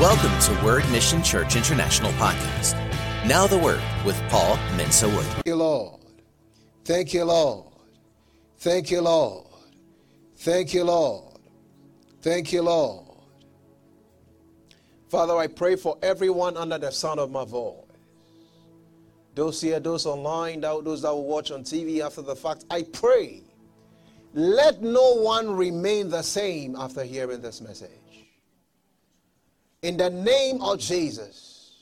Welcome to Word Mission Church International Podcast. Now the Word with Paul Mensa Wood. Thank you, Lord. Thank you, Lord. Thank you, Lord. Thank you, Lord. Thank you, Lord. Father, I pray for everyone under the sound of my voice. Those here, those online, those that will watch on TV after the fact, I pray. Let no one remain the same after hearing this message. In the name of Jesus,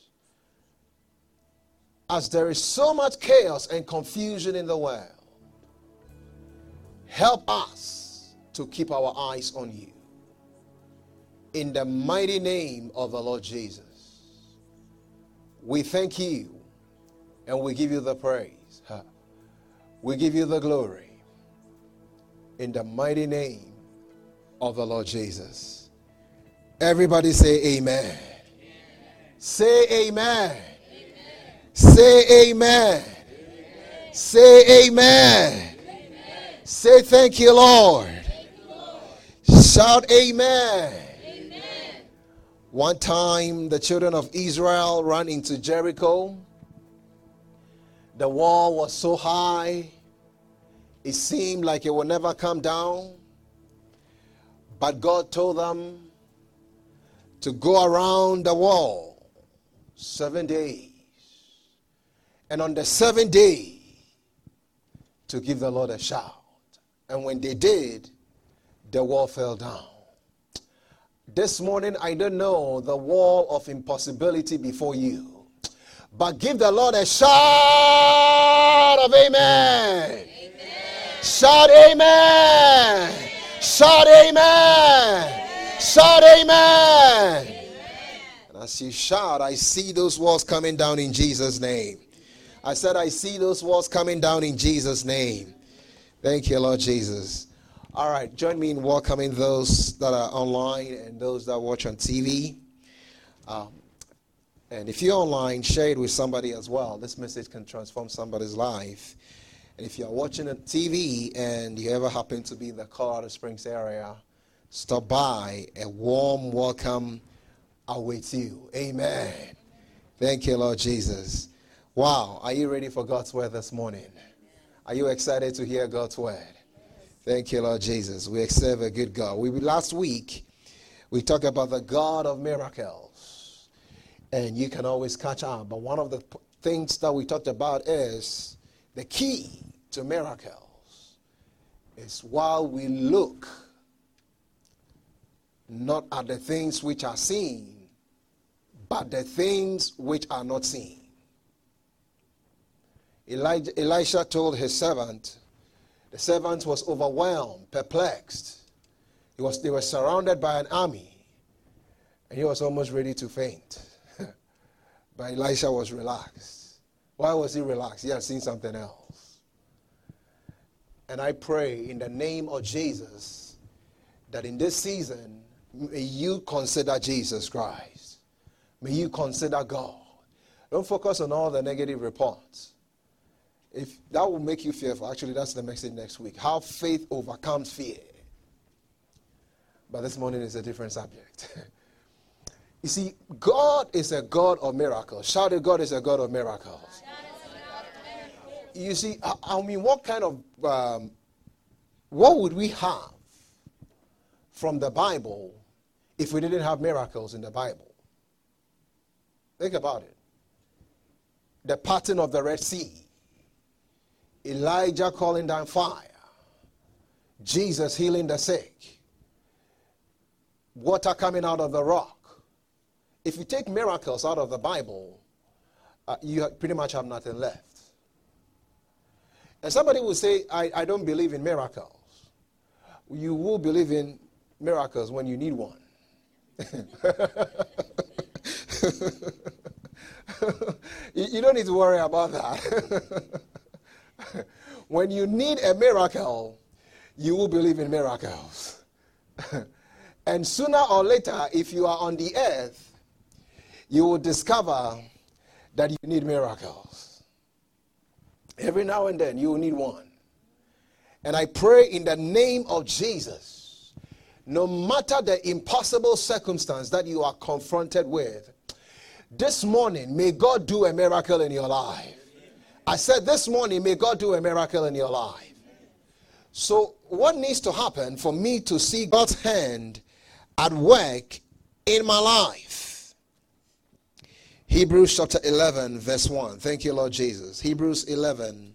as there is so much chaos and confusion in the world, help us to keep our eyes on you. In the mighty name of the Lord Jesus, we thank you and we give you the praise. We give you the glory. In the mighty name of the Lord Jesus. Everybody say amen. amen. Say amen. amen. Say amen. amen. Say amen. Say thank you, Lord. Thank you, Lord. Shout amen. One time, the children of Israel ran into Jericho the wall was so high, it seemed like it would never come down. But God told them to go around the wall seven days. And on the seventh day, to give the Lord a shout. And when they did, the wall fell down. This morning, I don't know the wall of impossibility before you. But give the Lord a shout of amen. amen. Shout amen. amen. Shout amen. amen. Shout amen. And as you shout, I see those walls coming down in Jesus' name. I said, I see those walls coming down in Jesus' name. Thank you, Lord Jesus. All right, join me in welcoming those that are online and those that watch on TV. Um, and if you're online, share it with somebody as well. This message can transform somebody's life. And if you're watching on TV and you ever happen to be in the Colorado Springs area, stop by. A warm welcome awaits you. Amen. Thank you, Lord Jesus. Wow. Are you ready for God's word this morning? Are you excited to hear God's word? Thank you, Lord Jesus. We serve a good God. We last week we talked about the God of miracles and you can always catch up. But one of the things that we talked about is the key to miracles is while we look not at the things which are seen, but the things which are not seen. Elijah, Elisha told his servant, the servant was overwhelmed, perplexed. He was, they were surrounded by an army, and he was almost ready to faint. But Elisha was relaxed. Why was he relaxed? He had seen something else. And I pray in the name of Jesus that in this season, may you consider Jesus Christ. May you consider God. Don't focus on all the negative reports. If that will make you fearful, actually, that's the message next week. How faith overcomes fear. But this morning is a different subject. You see, God is a God of miracles. Shout it, God is a God of miracles. You see, I, I mean, what kind of, um, what would we have from the Bible if we didn't have miracles in the Bible? Think about it. The pattern of the Red Sea, Elijah calling down fire, Jesus healing the sick, water coming out of the rock if you take miracles out of the Bible, uh, you pretty much have nothing left. And somebody will say, I, I don't believe in miracles. You will believe in miracles when you need one. you, don't need to worry about that. when you need a miracle, you will believe in miracles. and sooner or later, if you are on the earth, you will discover that you need miracles. Every now and then, you will need one. And I pray in the name of Jesus no matter the impossible circumstance that you are confronted with, this morning, may God do a miracle in your life. I said this morning, may God do a miracle in your life. So, what needs to happen for me to see God's hand at work in my life? Hebrews chapter 11, verse 1. Thank you, Lord Jesus. Hebrews 11,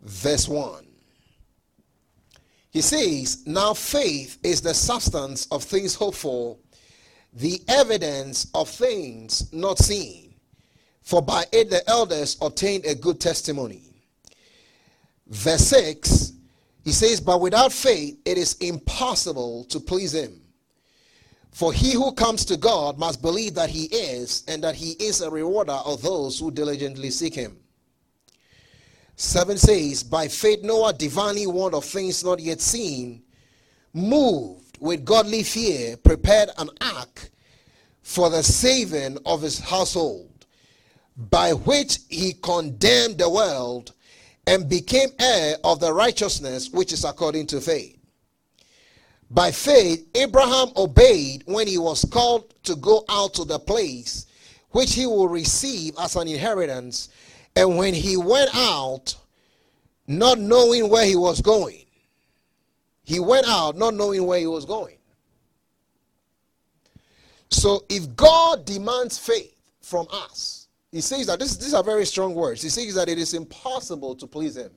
verse 1. He says, Now faith is the substance of things hoped for, the evidence of things not seen. For by it the elders obtained a good testimony. Verse 6, he says, But without faith it is impossible to please him. For he who comes to God must believe that he is, and that he is a rewarder of those who diligently seek him. 7 says, By faith Noah divinely warned of things not yet seen, moved with godly fear, prepared an ark for the saving of his household, by which he condemned the world and became heir of the righteousness which is according to faith. By faith, Abraham obeyed when he was called to go out to the place which he will receive as an inheritance and when he went out, not knowing where he was going, he went out not knowing where he was going. So if God demands faith from us, he says that this, these are very strong words. He says that it is impossible to please him.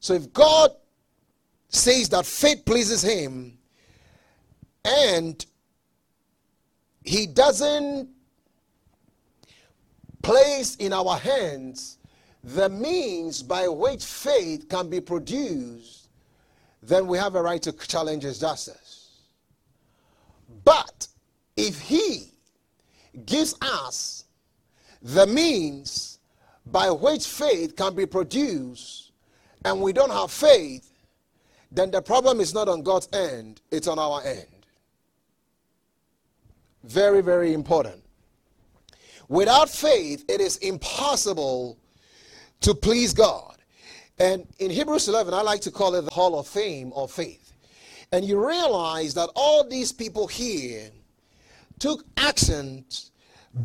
So if God says that faith pleases him and he doesn't place in our hands the means by which faith can be produced, then we have a right to challenge his justice. But if he gives us the means by which faith can be produced and we don't have faith, then the problem is not on God's end, it's on our end. Very, very important. Without faith, it is impossible to please God. And in Hebrews 11, I like to call it the Hall of Fame of faith. And you realize that all these people here took actions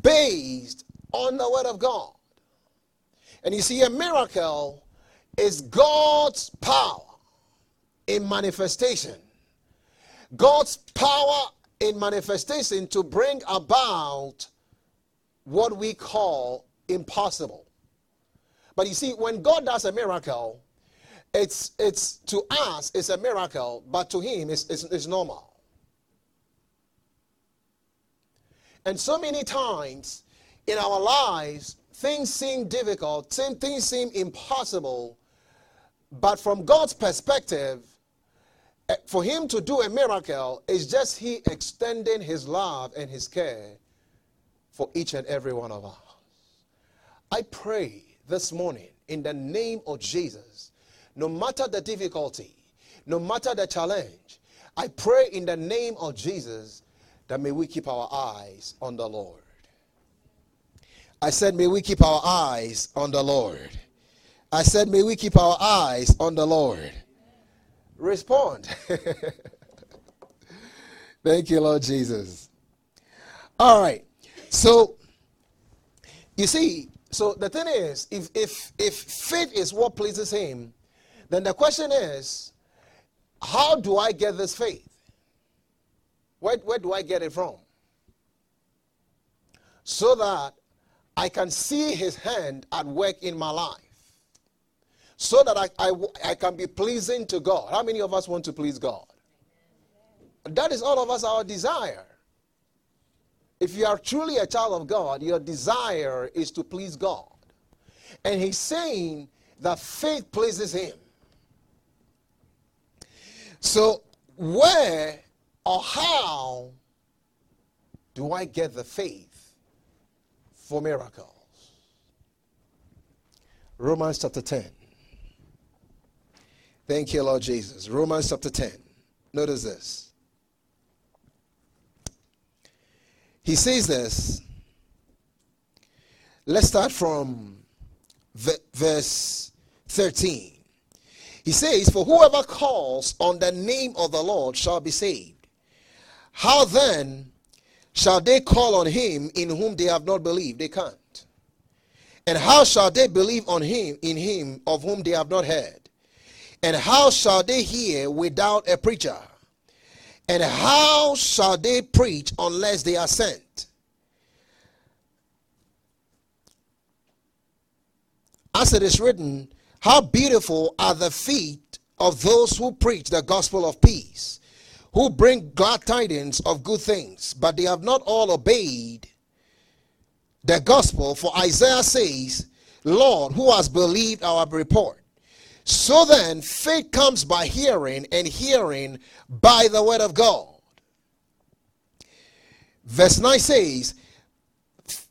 based on the Word of God. And you see, a miracle is God's power in manifestation. God's power in manifestation to bring about what we call impossible. But you see, when God does a miracle, it's, it's to us, it's a miracle, but to him, it's, it's, it's normal. And so many times in our lives, things seem difficult, things seem impossible, but from God's perspective, eh, for him to do a miracle is just he extending his love and his care for each and every one of us. I pray this morning in the name of Jesus, no matter the difficulty, no matter the challenge, I pray in the name of Jesus that may we keep our eyes on the Lord. I said, may we keep our eyes on the Lord. I said, may we keep our eyes on the Lord. Respond. Thank you, Lord Jesus. All right. So, you see, so the thing is, if, if, if faith is what pleases him, then the question is, how do I get this faith? Where, where do I get it from? So that I can see his hand at work in my life. So that I, I, I can be pleasing to God. How many of us want to please God? That is all of us our desire. If you are truly a child of God, your desire is to please God. And he's saying that faith pleases him. So, where or how do I get the faith for miracles? Romans chapter 10. Thank you, Lord Jesus. Romans chapter 10. Notice this. He says this. Let's start from verse 13. He says, For whoever calls on the name of the Lord shall be saved. How then shall they call on him in whom they have not believed? They can't. And how shall they believe on him in him of whom they have not heard? And how shall they hear without a preacher? And how shall they preach unless they are sent? As it is written, how beautiful are the feet of those who preach the gospel of peace, who bring glad tidings of good things, but they have not all obeyed the gospel. For Isaiah says, Lord, who has believed our report? So then, faith comes by hearing, and hearing by the word of God. Verse 9 says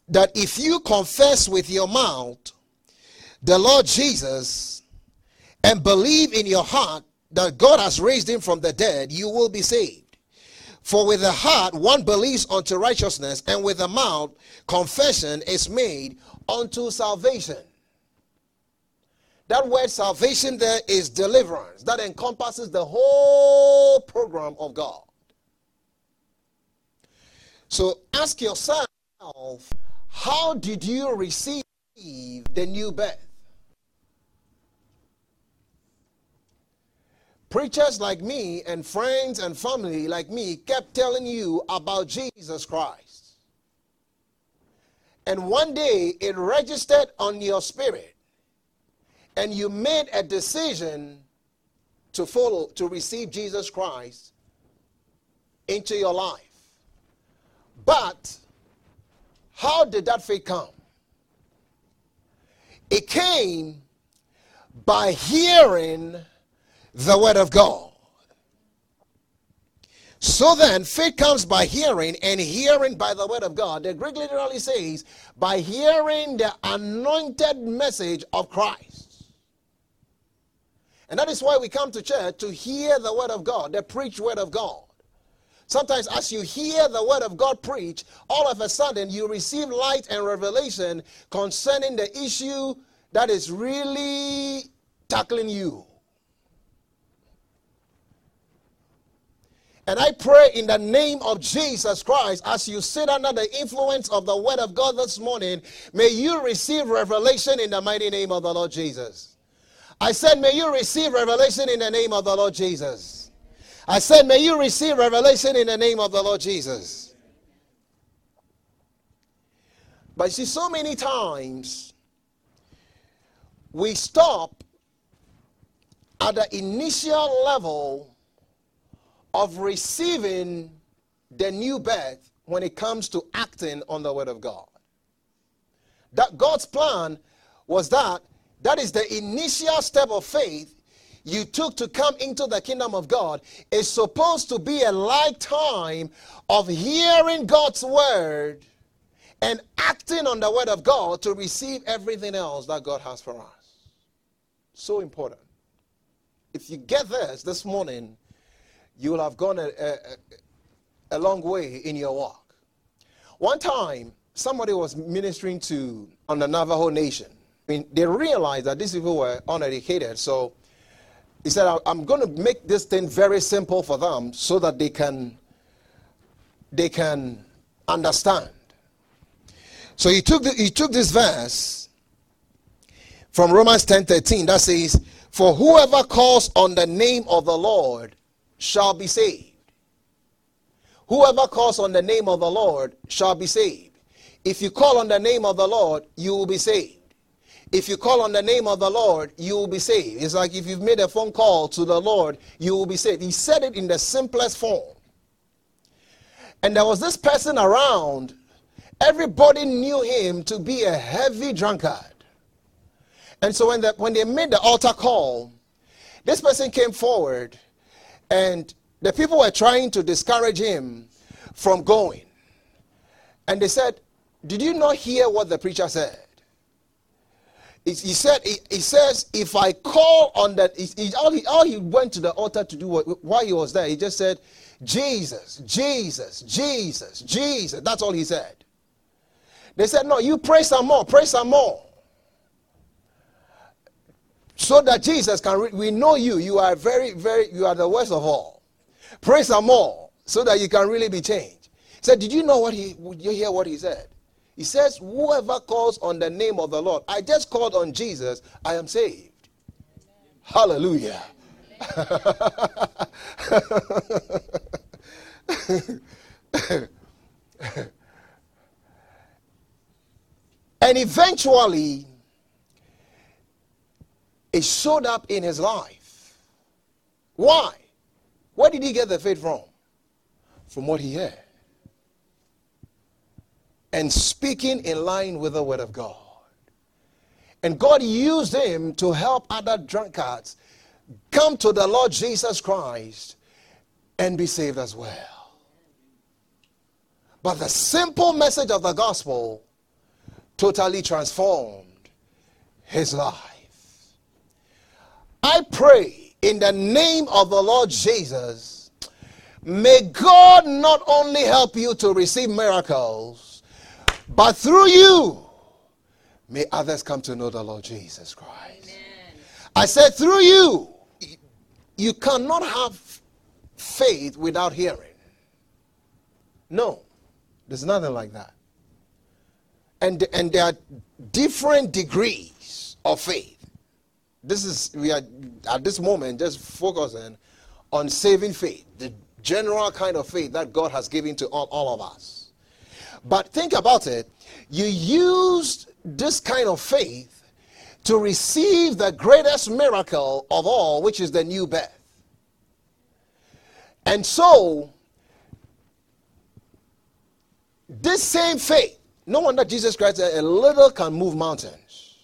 that if you confess with your mouth the Lord Jesus and believe in your heart that God has raised him from the dead, you will be saved. For with the heart one believes unto righteousness, and with the mouth confession is made unto salvation. That word salvation there is deliverance. That encompasses the whole program of God. So ask yourself, how did you receive the new birth? Preachers like me and friends and family like me kept telling you about Jesus Christ. And one day it registered on your spirit and you made a decision to follow, to receive Jesus Christ into your life. But how did that faith come? It came by hearing the word of God. So then, faith comes by hearing, and hearing by the word of God. The Greek literally says, by hearing the anointed message of Christ. And that is why we come to church to hear the word of God, the preached word of God. Sometimes, as you hear the word of God preached, all of a sudden you receive light and revelation concerning the issue that is really tackling you. And I pray in the name of Jesus Christ, as you sit under the influence of the word of God this morning, may you receive revelation in the mighty name of the Lord Jesus. I said, may you receive revelation in the name of the Lord Jesus. I said, may you receive revelation in the name of the Lord Jesus. But see, so many times we stop at the initial level of receiving the new birth when it comes to acting on the word of God. That God's plan was that that is the initial step of faith you took to come into the kingdom of God is supposed to be a lifetime of hearing God's word and acting on the word of God to receive everything else that God has for us. So important. If you get this this morning, you will have gone a, a, a long way in your walk. One time, somebody was ministering to on the Navajo Nation. I mean, they realized that these people were uneducated, so he said, "I'm going to make this thing very simple for them so that they can they can understand." So he took the, he took this verse from Romans 10:13 that says, "For whoever calls on the name of the Lord shall be saved. Whoever calls on the name of the Lord shall be saved. If you call on the name of the Lord, you will be saved. If you call on the name of the Lord, you will be saved. It's like if you've made a phone call to the Lord, you will be saved. He said it in the simplest form. And there was this person around. Everybody knew him to be a heavy drunkard. And so when, the, when they made the altar call, this person came forward and the people were trying to discourage him from going. And they said, Did you not hear what the preacher said? He, he said, he, he, says, if I call on that, he, all, he, all he went to the altar to do while he was there, he just said, Jesus, Jesus, Jesus, Jesus. That's all he said. They said, No, you pray some more, pray some more. so that Jesus can, re- we know you. You are very, very, you are the worst of all. Pray some more so that you can really be changed. He said, Did you know what he, you hear what he said? He says, Whoever calls on the name of the Lord, I just called on Jesus, I am saved. Hallelujah. and eventually, it showed up in his life. Why? Where did he get the faith from? From what he heard. And speaking in line with the word of God. And God used him to help other drunkards come to the Lord Jesus Christ and be saved as well. But the simple message of the gospel totally transformed his life. I pray in the name of the Lord Jesus, may God not only help you to receive miracles, but through you, may others come to know the Lord Jesus Christ. Amen. I said, through you, you cannot have faith without hearing. No, there's nothing like that. And, and there are different degrees of faith. This is, we are at this moment just focusing on saving faith, the general kind of faith that God has given to all, all of us. But think about it. You used this kind of faith to receive the greatest miracle of all, which is the new birth. And so, this same faith, no wonder Jesus Christ said, a little can move mountains.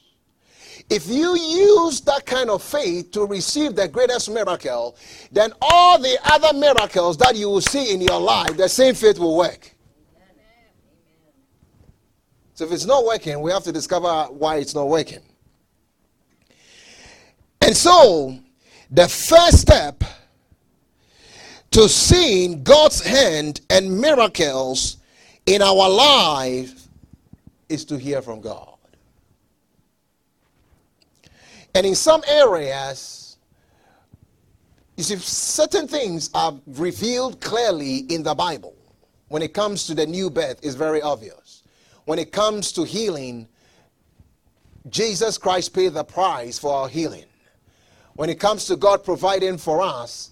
If you use that kind of faith to receive the greatest miracle, then all the other miracles that you will see in your life, the same faith will work. So if it's not working, we have to discover why it's not working. And so, the first step to seeing God's hand and miracles in our life is to hear from God. And in some areas, you see, certain things are revealed clearly in the Bible. When it comes to the new birth, it's very obvious. When it comes to healing, Jesus Christ paid the price for our healing. When it comes to God providing for us,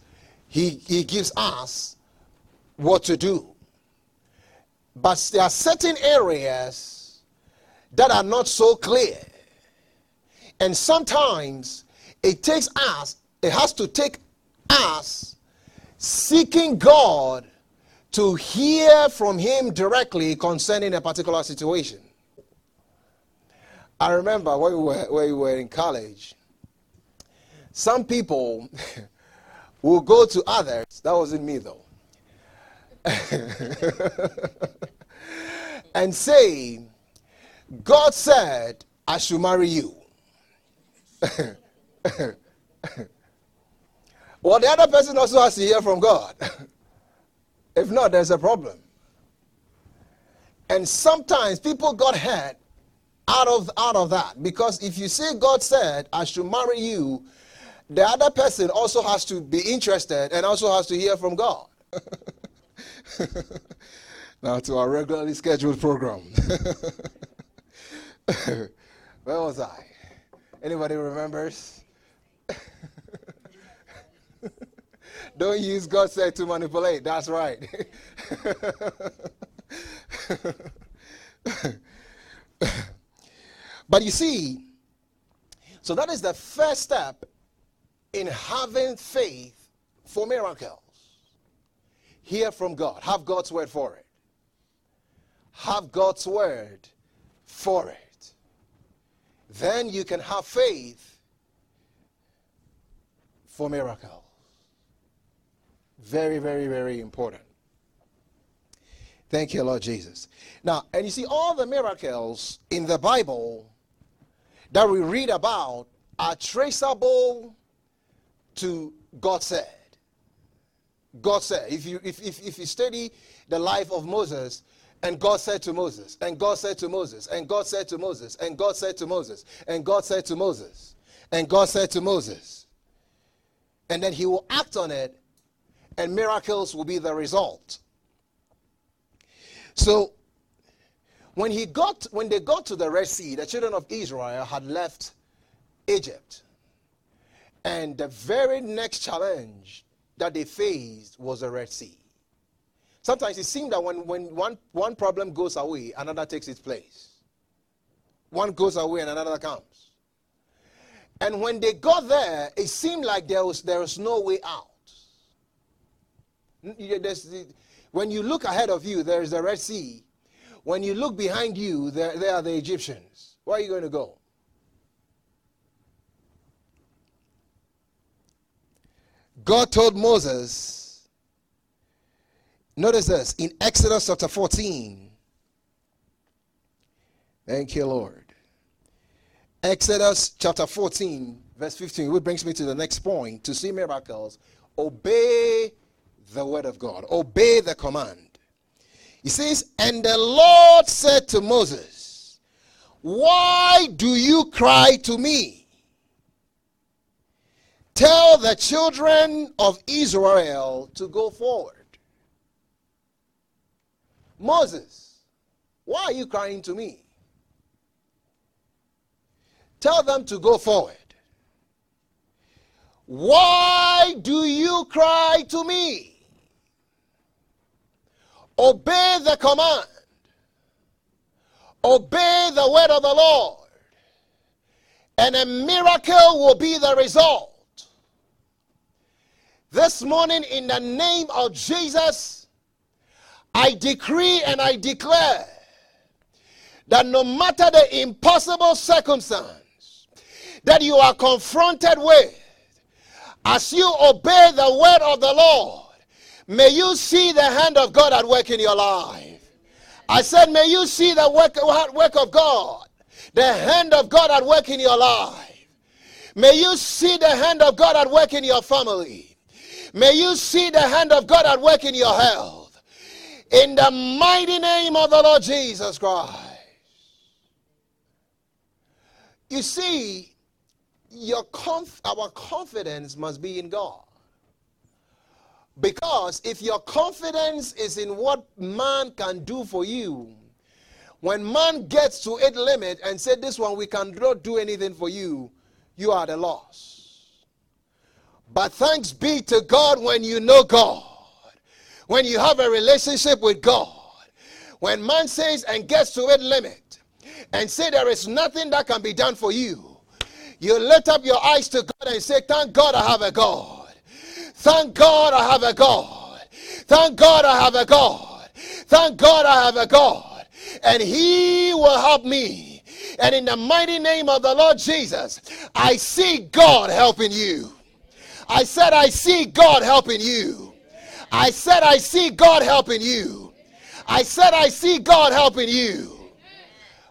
He, he gives us what to do. But there are certain areas that are not so clear. And sometimes it takes us, it has to take us seeking God to hear from Him directly concerning a particular situation. I remember when we were, when we were in college, some people will go to others. That wasn't me, though. and say, God said, I should marry you. well, the other person also has to hear from God. If not, there's a problem. And sometimes people got hurt out of, out of that because if you say God said, I should marry you, the other person also has to be interested and also has to hear from God. now to our regularly scheduled program. Where was I? Anybody remembers? Don't use God said to manipulate. That's right. but you see, so that is the first step in having faith for miracles. Hear from God. Have God's word for it. Have God's word for it then you can have faith for miracles. Very, very, very important. Thank you, Lord Jesus. Now, and you see, all the miracles in the Bible that we read about are traceable to God said. God said. If you if, if, if you study the life of Moses, and God said to Moses, and God said to Moses, and God said to Moses, and God said to Moses, and God said to Moses. And God said to Moses, and then he will act on it, and miracles will be the result. So when he got when they got to the Red Sea, the children of Israel had left Egypt. And the very next challenge that they faced was the Red Sea. Sometimes it seems that when, when one, one problem goes away, another takes its place. One goes away and another comes. And when they got there, it seemed like there was, there was no way out. When you look ahead of you, there is the Red Sea. When you look behind you, there, there are the Egyptians. Where are you going to go? God told Moses, notice this, in Exodus chapter 14. Thank you, Lord. Exodus chapter 14, verse 15, which brings me to the next point to see miracles. Obey the word of God, obey the command. He says, And the Lord said to Moses, Why do you cry to me? Tell the children of Israel to go forward. Moses, why are you crying to me? Tell them to go forward. Why do you cry to me? Obey the command. Obey the word of the Lord. And a miracle will be the result. This morning, in the name of Jesus, I decree and I declare that no matter the impossible circumstance that you are confronted with, as you obey the word of the Lord, may you see the hand of God at work in your life. I said, may you see the work, work of God, the hand of God at work in your life. May you see the hand of God at work in your family. May you see the hand of God at work in your health. In the mighty name of the Lord Jesus Christ. You see, your conf- our confidence must be in God. Because if your confidence is in what man can do for you, when man gets to its limit and said, This one we cannot do anything for you, you are the loss. But thanks be to God when you know God, when you have a relationship with God. When man says and gets to its limit and say there is nothing that can be done for you, you lift up your eyes to God and say, Thank God I have a God. Thank God I have a God. Thank God I have a God. Thank God I have a God. And He will help me. And in the mighty name of the Lord Jesus, I see God helping you. I said, I see God helping you. I said, I see God helping you. I said, I see God helping you.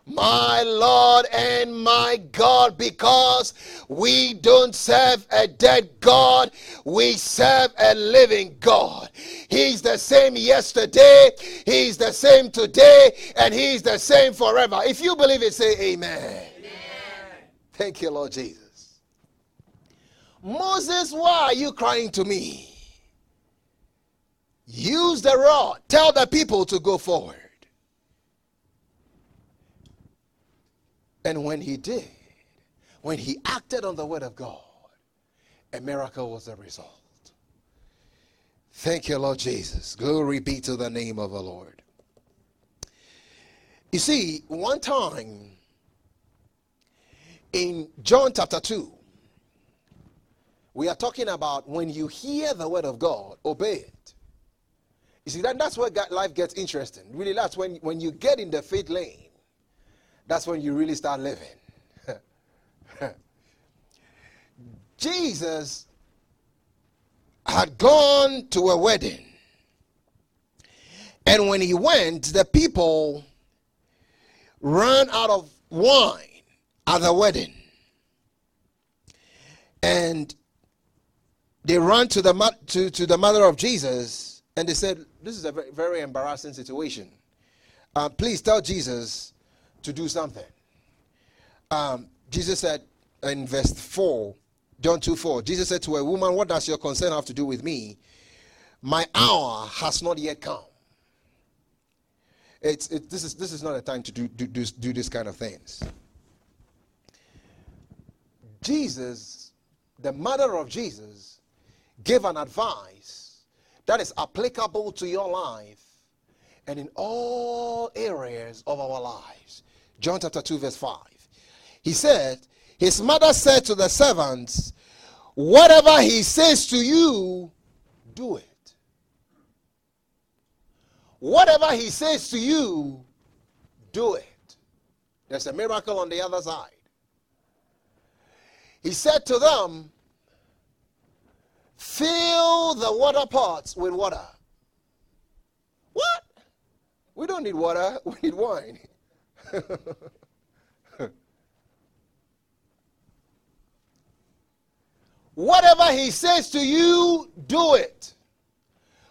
My Lord and my God, because we don't serve a dead God, we serve a living God. He's the same yesterday, He's the same today, and He's the same forever. If you believe it, say amen. amen. Thank you, Lord Jesus. Moses, why are you crying to me? Use the rod. Tell the people to go forward. And when he did, when he acted on the word of God, a miracle was the result. Thank you, Lord Jesus. Glory be to the name of the Lord. You see, one time in John chapter 2, we are talking about when you hear the word of God, obey it. You see, that, that's where life gets interesting. Really, that's when, when you get in the faith lane, that's when you really start living. Jesus had gone to a wedding. And when he went, the people ran out of wine at the wedding. And they ran to the, to, to the mother of Jesus and they said, This is a very, embarrassing situation. Um, please tell Jesus to do something. Um, Jesus said, in verse 4, John 2 4, Jesus said to a woman, What does your concern have to do with me? My hour has not yet come. It's, it, this, is, this is not a time to do, do, do, do this kind of things. Jesus, the mother of Jesus, gave an advice that is applicable to your life and in all areas of our lives. John chapter 2, verse 5. He said, His mother said to the servants, Whatever he says to you, do it. Whatever he says to you, do it. There's a miracle on the other side. He said to them, Fill the water pots with water. What? We don't need water, we need wine. Whatever he says to you, do it.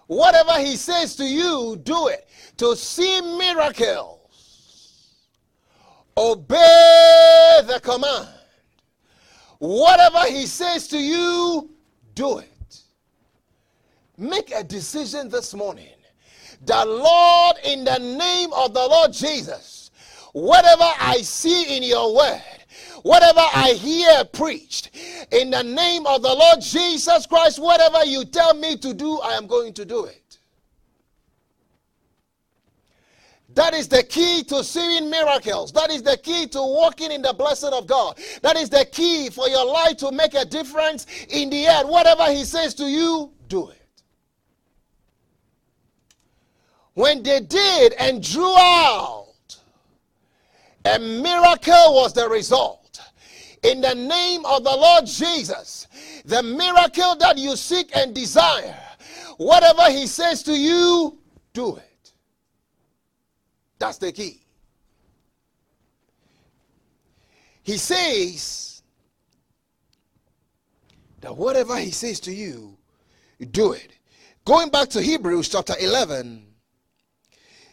Whatever he says to you, do it. To see miracles, obey the command. Whatever he says to you, do it. Make a decision this morning The Lord, in the name of the Lord Jesus, whatever I see in your word, whatever I hear preached, in the name of the Lord Jesus Christ, whatever you tell me to do, I am going to do it. That is the key to seeing miracles. That is the key to walking in the blessing of God. That is the key for your life to make a difference in the end. Whatever He says to you, do it. When they did and drew out, a miracle was the result in the name of the Lord Jesus. The miracle that you seek and desire, whatever He says to you, do it. That's the key. He says that whatever He says to you, do it. Going back to Hebrews chapter 11,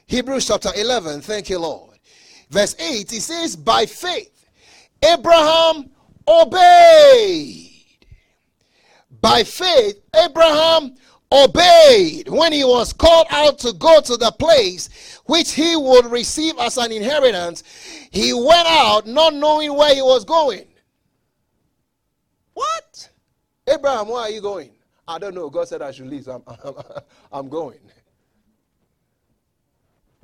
Hebrews chapter 11, thank you, Lord. Verse 8, he says, By faith, Abraham obeyed. By faith, Abraham obeyed when he was called out to go to the place which he would receive as an inheritance. He went out not knowing where he was going. What? Abraham, where are you going? I don't know. God said I should leave, so I'm, I'm, I'm going.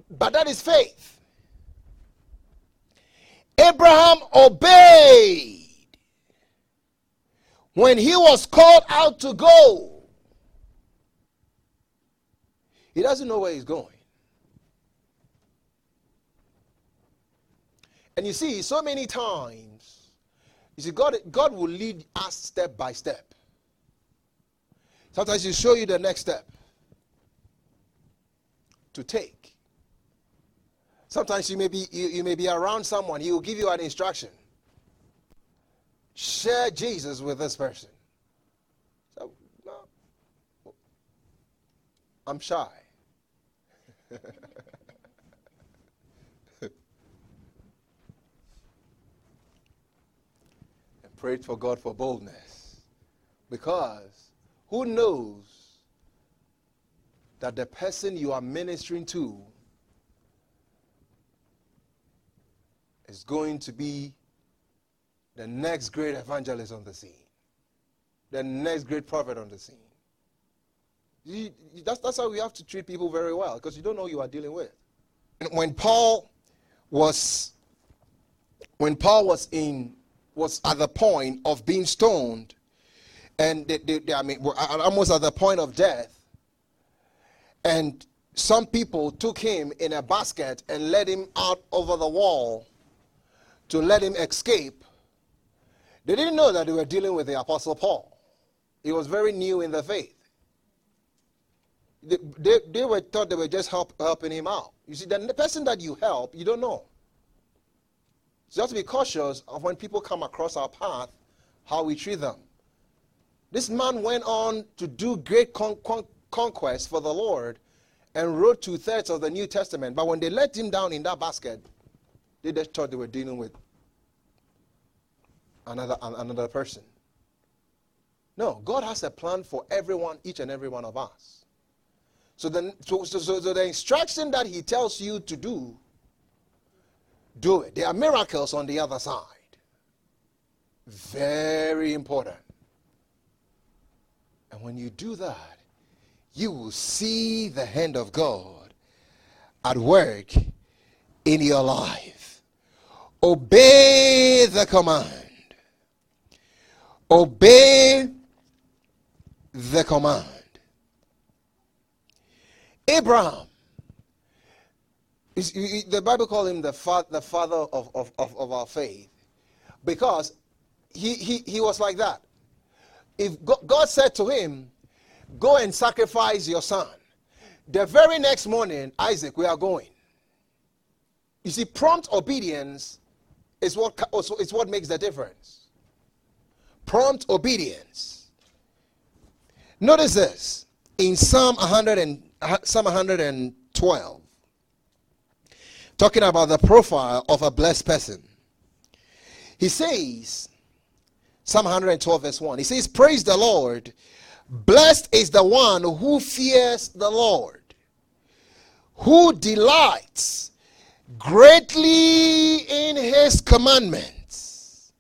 But that is faith. Abraham obeyed when he was called out to go. He doesn't know where he's going. And you see, so many times, you see, God, God will lead us step by step. Sometimes He'll show you the next step to take. Sometimes you may be you, you may be around someone, he will give you an instruction. Share Jesus with this person. So, no, I'm shy. and prayed for God for boldness. Because who knows that the person you are ministering to is going to be the next great evangelist on the scene, the next great prophet on the scene. You, that's, that's how we have to treat people very well because you don't know who you are dealing with. When Paul was when Paul was in was at the point of being stoned, and they, they, they, I mean, almost at the point of death, and some people took him in a basket and led him out over the wall to let him escape, they didn't know that they were dealing with the Apostle Paul. He was very new in the faith. They, they, they were thought they were just help, helping him out. You see, the person that you help, you don't know. So you have to be cautious of when people come across our path, how we treat them. This man went on to do great con- con- conquest for the Lord and wrote two thirds of the New Testament. But when they let him down in that basket, they just thought they were dealing with another, another person. No, God has a plan for everyone, each and every one of us. So, then, so, so, so the instruction that He tells you to do, do it. There are miracles on the other side. Very important. And when you do that, you will see the hand of God at work in your life. Obey the command. Obey the command. Abraham, the Bible calls him the, father, the father of, of, of, of our faith because he, he, he was like that. If God said to him, Go and sacrifice your son, the very next morning, Isaac, we are going. You see, prompt obedience is what, is what makes the difference. Prompt obedience. Notice this in Psalm 100 and, Psalm 112, talking about the profile of a blessed person. He says, Psalm 112, verse 1, he says, Praise the Lord. Blessed is the one who fears the Lord, who delights greatly in his commandments.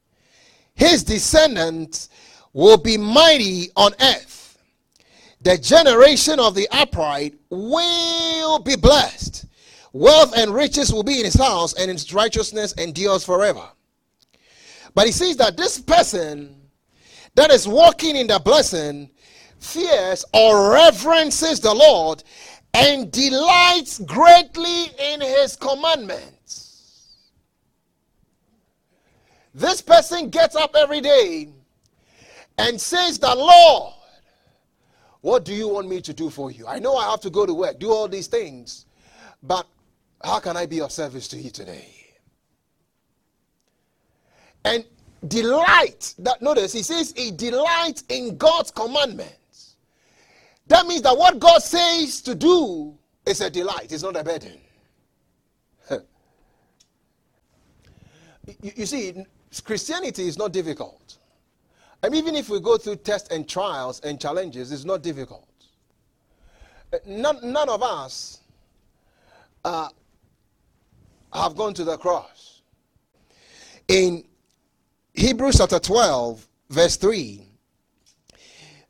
His descendants will be mighty on earth. The generation of the upright will be blessed. Wealth and riches will be in his house, and his righteousness endures forever. But he says that this person that is walking in the blessing fears or reverences the Lord and delights greatly in his commandments. This person gets up every day and says, The Lord, what do you want me to do for you? I know I have to go to work, do all these things, but how can I be of service to you today? And delight, that notice, he says, he delights in God's commandment. That means that what God says to do is a delight, it's not a burden. you, you, see, Christianity is not difficult. And even if we go through tests and trials and challenges, it's not difficult. Uh, none, none of us uh, have gone to the cross. In Hebrews chapter 12, verse 3,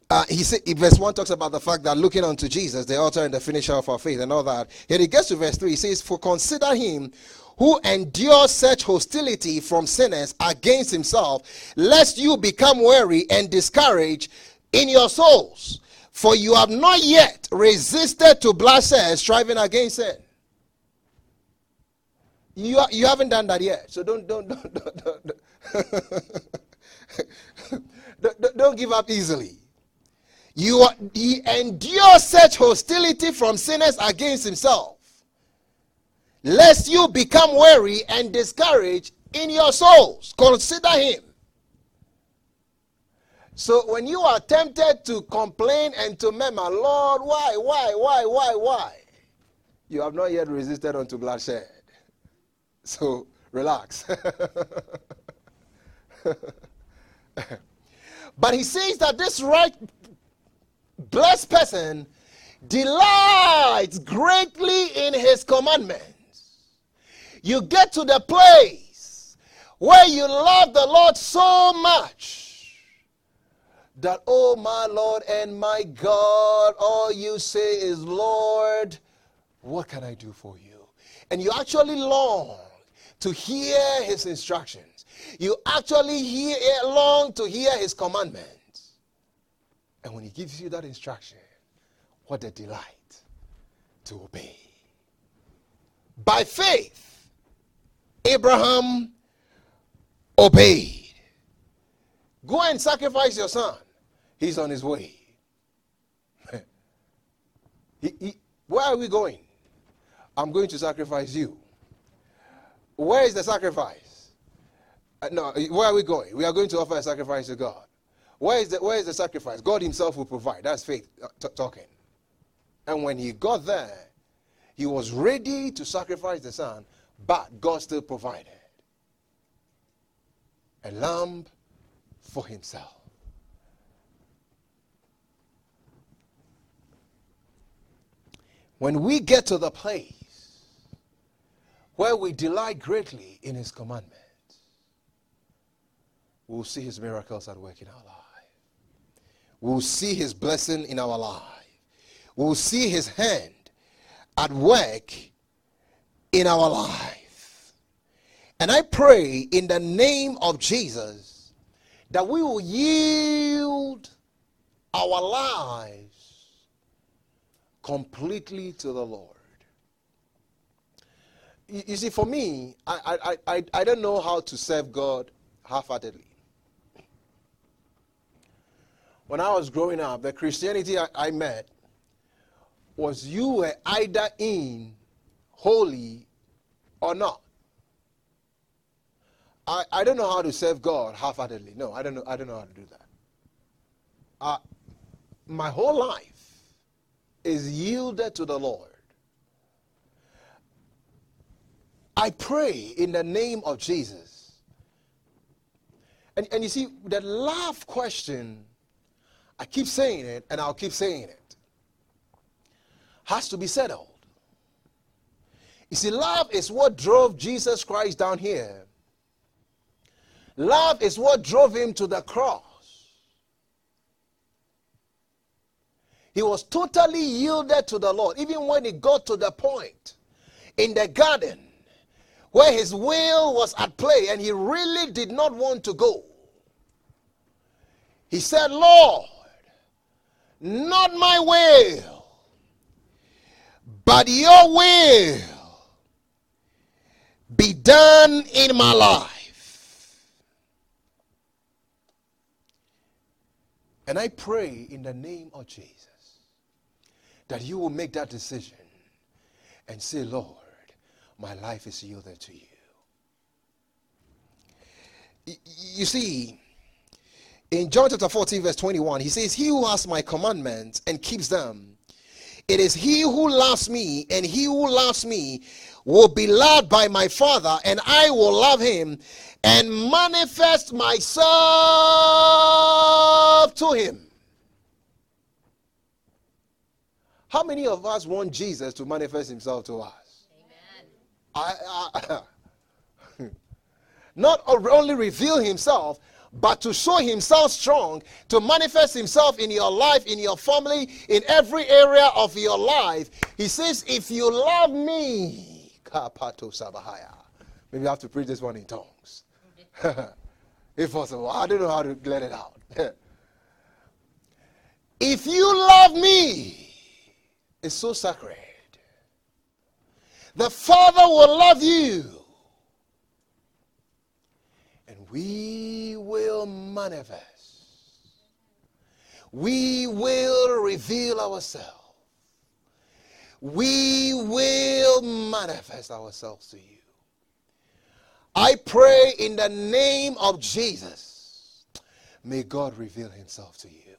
uh, he said, verse 1 talks about the fact that looking unto Jesus, the author and the finisher of our faith, and all that. Here he gets to verse 3, he says, For consider him who endures such hostility from sinners against himself, lest you become weary and discouraged in your souls. For you have not yet resisted to bloodshed, striving against sin. You, you haven't done that yet. So don't, don't, don't, don't, don't, don't, don't give up easily. You he endures such hostility from sinners against himself, lest you become weary and discouraged in your souls. Consider him. So when you are tempted to complain and to murmur, Lord, why, why, why, why, why? You have not yet resisted unto bloodshed. So relax. but he says that this right blessed person delights greatly in his commandments. You get to the place where you love the Lord so much that, oh my Lord and my God, all you say is, Lord, what can I do for you? And you actually long to hear his instructions. You actually hear, long to hear his commandments. And when he gives you that instruction, what a delight to obey. By faith, Abraham obeyed. Go and sacrifice your son. He's on his way. he, he, where are we going? I'm going to sacrifice you. Where is the sacrifice? Uh, no, where are we going? We are going to offer a sacrifice to God. Where is the, where is the sacrifice? God Himself will provide. That's faith uh, t- talking. And when he got there, he was ready to sacrifice the son, but God still provided a lamb for himself. When we get to the place where we delight greatly in his commandments, we'll see his miracles at work in our life. We'll see his blessing in our life. We'll see his hand at work in our life. And I pray in the name of Jesus that we will yield our lives completely to the Lord. You, see, for me, I, I, I, I don't know how to serve God half heartedly. When I was growing up, the Christianity I, I met was you were either in holy or not. I, I don't know how to serve God half-heartedly. No, I don't know. I don't know how to do that. Uh, my whole life is yielded to the Lord. I pray in the name of Jesus. And, and you see, the love question, I keep saying it and I'll keep saying it, has to be settled. You see, love is what drove Jesus Christ down here. Love is what drove him to the cross. He was totally yielded to the Lord, even when he got to the point in the garden where his will was at play and he really did not want to go. He said, Lord, not my will, but your will be done in my life. And I pray in the name of Jesus that you will make that decision and say, Lord, my life is yielded to you. You see, in John chapter 14, verse 21, he says, He who has my commandments and keeps them, it is he who loves me, and he who loves me will be loved by my Father, and I will love him and manifest myself to him. How many of us want Jesus to manifest himself to us? Amen. I, I, not only reveal himself, but to show himself strong, to manifest himself in your life, in your family, in every area of your life. He says, If you love me, Kapato. Maybe I have to preach this one in tongues. if possible. I don't know how to let it out. if you love me, it's so sacred. The Father will love you. We will manifest. We will reveal ourselves we will manifest ourselves to you. I pray in the name of Jesus, may God reveal himself to you.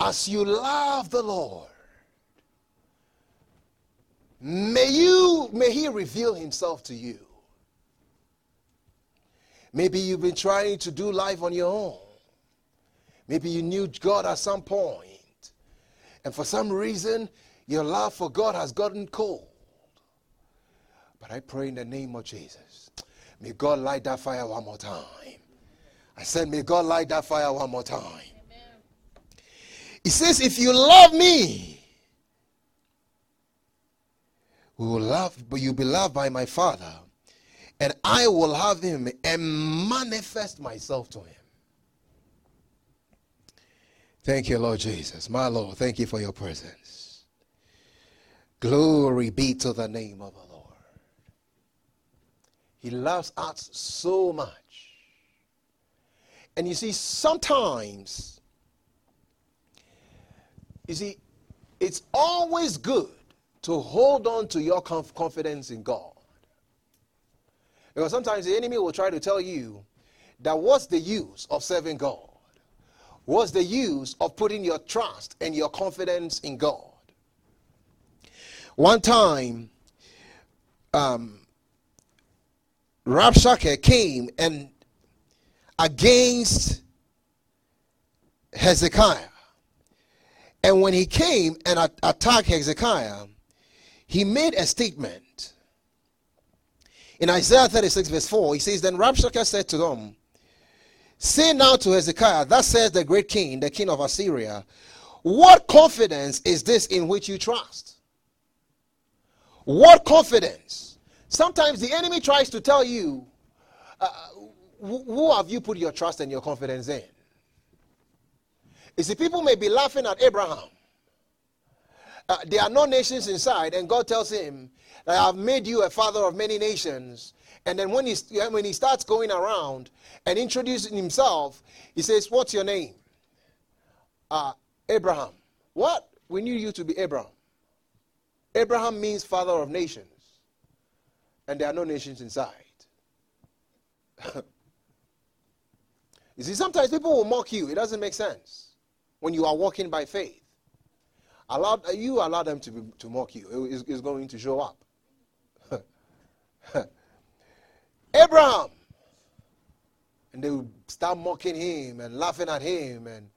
As you love the Lord, may you may he reveal himself to you. Maybe you've been trying to do life on your own. Maybe you knew God at some point. And for some reason, your love for God has gotten cold. But I pray in the name of Jesus. May God light that fire one more time. I said, May God light that fire one more time. Amen. He says, If you love me, we will love, but you'll be loved by my Father, and I will have him and manifest myself to him. Thank you, Lord Jesus. My Lord, thank you for your presence. Glory be to the name of the Lord. He loves us so much. And you see, sometimes, you see, it's always good to hold on to your conf- confidence in God. Because sometimes the enemy will try to tell you that what's the use of serving God? What's the use of putting your trust and your confidence in God? One time, um, Rabshakeh came and against Hezekiah. And when he came and attacked Hezekiah, he made a statement. In Isaiah 36, verse 4, he says, Then Rabshakeh said to them, Say now to Hezekiah, Thus says the great king, the king of Assyria, What confidence is this in which you trust? What confidence? Sometimes the enemy tries to tell you, uh, Who have you put your trust and your confidence in? You see, people may be laughing at Abraham. Uh, there are no nations inside, and God tells him, I have made you a father of many nations. And then when he, when he starts going around and introducing himself, he says, What's your name? Uh, Abraham. What? We knew you to be Abraham. Abraham means father of nations. And there are no nations inside. you see, sometimes people will mock you. It doesn't make sense when you are walking by faith. Allow, you allow them to, be, to mock you. It, it's going to show up. Abraham. And they would start mocking him and laughing at him. And,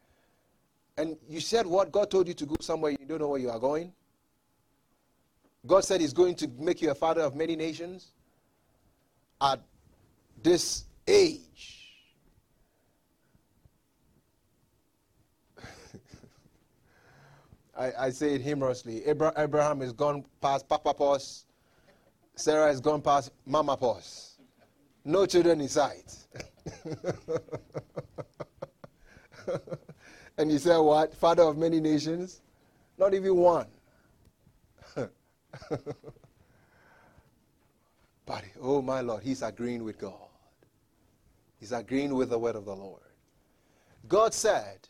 and you said what? God told you to go somewhere you don't know where you are going? God said He's going to make you a father of many nations at this age. I, I say it humorously. Abraham is gone past Papa Pos. Sarah has gone past Mama Pos. No children in sight. and he said, What? Father of many nations? Not even one. but, oh my Lord, he's agreeing with God. He's agreeing with the word of the Lord. God said,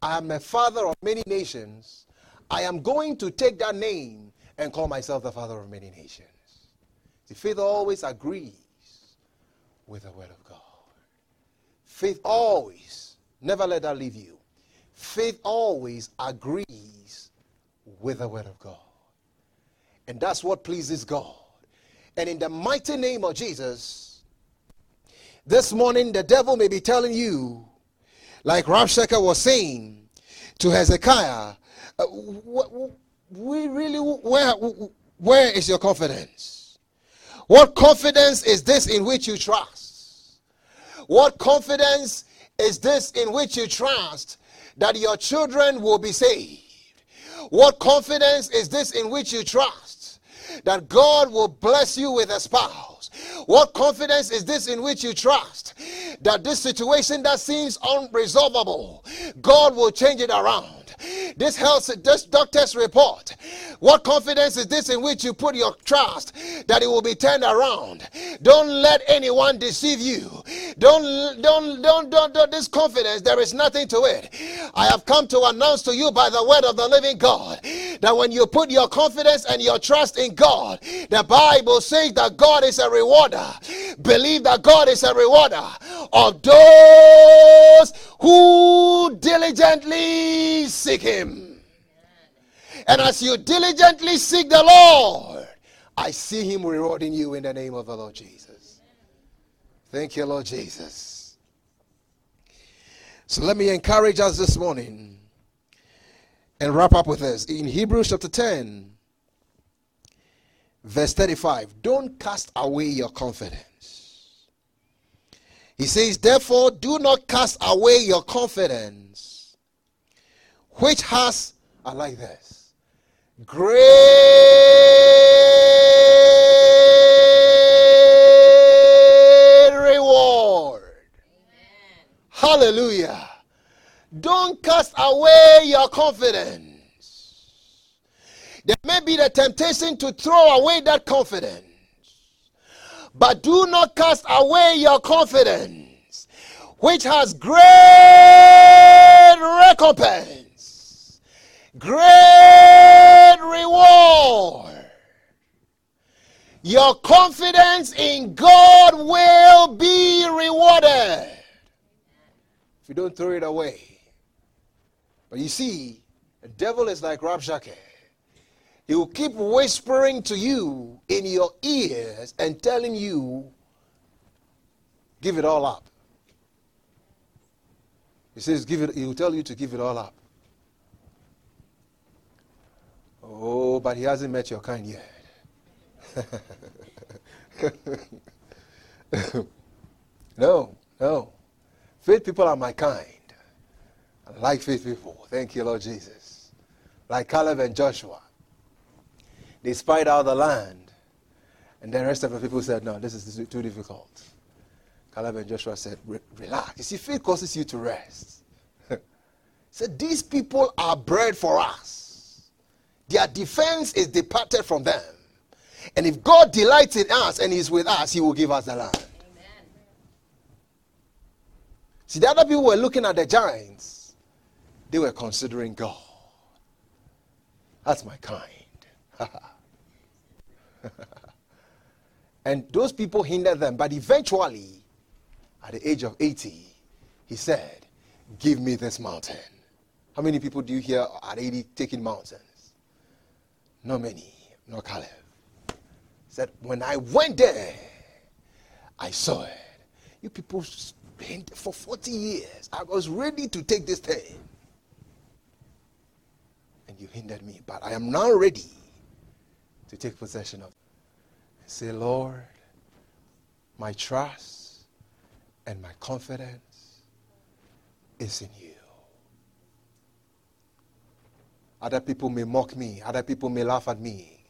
I am a father of many nations. I am going to take that name and call myself the father of many nations. The faith always agrees with the word of God. Faith always, never let that leave you. Faith always agrees with the word of God. And that's what pleases God. And in the mighty name of Jesus, this morning the devil may be telling you, like Rabshakeh was saying to Hezekiah, uh, we really, where, where is your confidence? What confidence is this in which you trust? What confidence is this in which you trust that your children will be saved? What confidence is this in which you trust that God will bless you with a spouse? What confidence is this in which you trust that this situation that seems unresolvable, God will change it around? This health, this doctor's report. What confidence is this in which you put your trust that it will be turned around? Don't let anyone deceive you. Don't, don't, don't, don't, don't. This confidence, there is nothing to it. I have come to announce to you by the word of the living God that when you put your confidence and your trust in God, the Bible says that God is a rewarder. Believe that God is a rewarder of those who diligently seek Him. And as you diligently seek the Lord, I see Him rewarding you in the name of the Lord Jesus. Thank you, Lord Jesus. So let me encourage us this morning and wrap up with this. In Hebrews chapter 10, verse 35, don't cast away your confidence he says, Therefore, do not cast away your confidence, which has, I like this, great reward. Amen. Hallelujah. Don't cast away your confidence. There may be the temptation to throw away that confidence. But do not cast away your confidence, which has great recompense, great reward. Your confidence in God will be rewarded if you don't throw it away. But you see, the devil is like Rabshakeh. He will keep whispering to you in your ears and telling you, give it all up. He says, give it, he will tell you to give it all up. Oh, but he hasn't met your kind yet. no, no. Faith people are my kind. I like faith people. Thank you, Lord Jesus. Like Caleb and Joshua. They spied out the land. And the rest of the people said, No, this is too difficult. Caleb and Joshua said, Relax. You see, faith causes you to rest. said, These people are bread for us. Their defense is departed from them. And if God delights in us and He's with us, He will give us the land. Amen. See, the other people were looking at the giants, they were considering God. That's my kind. and those people hindered them, but eventually, at the age of 80, he said, Give me this mountain. How many people do you hear at 80 taking mountains? Not many, not Caleb said, When I went there, I saw it. You people spent for 40 years. I was ready to take this thing. And you hindered me. But I am now ready to take possession of it. Say, Lord, my trust and my confidence is in you. Other people may mock me, other people may laugh at me,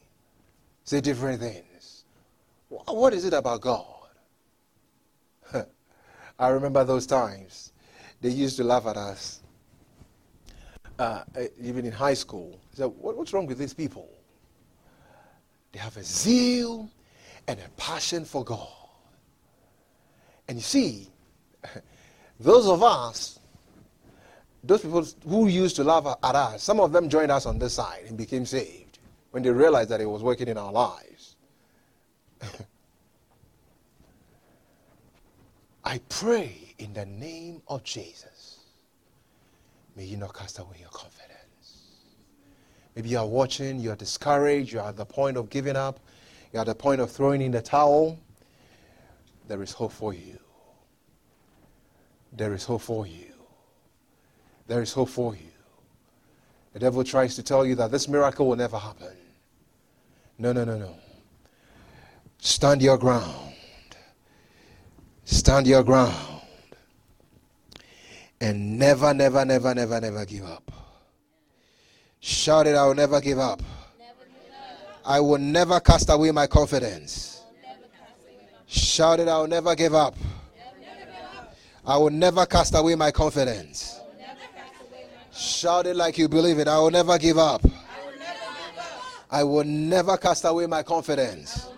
say different things. What is it about God? I remember those times. They used to laugh at us. Uh, eh, even in high school. So, what, what's wrong with these people? They have a zeal and a passion for God. And you see, those of us, those people who used to laugh at us, some of them joined us on this side and became saved when they realized that it was working in our lives. I pray in the name of Jesus. May you not cast away your confidence. Maybe you are watching, you are discouraged, you are at the point of giving up, you are at the point of throwing in the towel. There is hope for you. There is hope for you. There is hope for you. The devil tries to tell you that this miracle will never happen. No, no, no, no. Stand your ground. Stand your ground. And never, never, never, never, never give up. Shout it, I will never give up. I will never cast away my confidence. Shout it, I will never give up. I will never cast away my confidence. Shout it like you believe it. I will never give up. I will never cast away my confidence.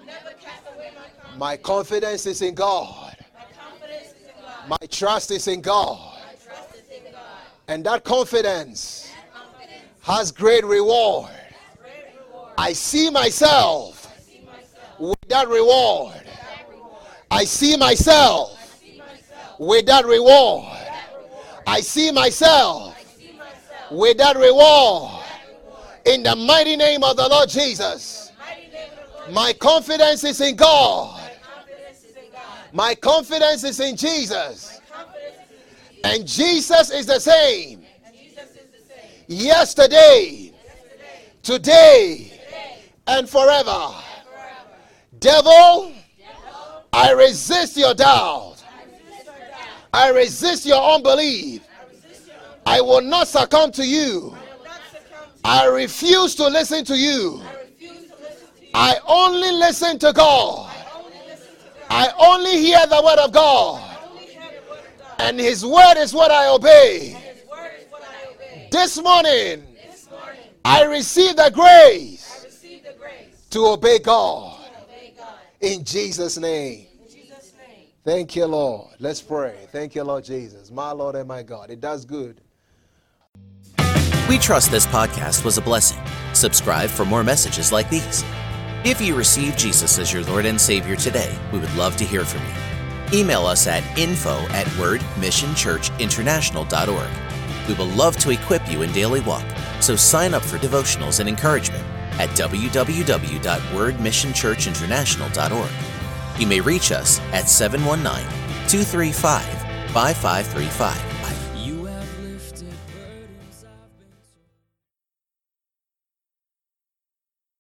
My confidence is in God. My trust is in God. And that confidence has great reward. I see myself with that reward. I see myself with that reward. I see myself with that reward. In the mighty name of the Lord Jesus. My confidence is in God. My confidence is in Jesus. And Jesus is the same. Yesterday, today, and forever. Devil, I resist your doubt. I resist your unbelief. I will not succumb to you. I refuse to listen to you. I only listen to God. I only hear the word of God. And his word is what I obey. This morning, I receive the grace to obey God. In Jesus' name. Thank you, Lord. Let's pray. Thank you, Lord Jesus. My Lord and my God. It does good. We trust this podcast was a blessing. Subscribe for more messages like these. If you receive Jesus as your Lord and Savior today, we would love to hear from you. Email us at info at wordmissionchurchinternational.org. We will love to equip you in daily walk, so sign up for devotionals and encouragement at www.wordmissionchurchinternational.org. You may reach us at 719 235 5535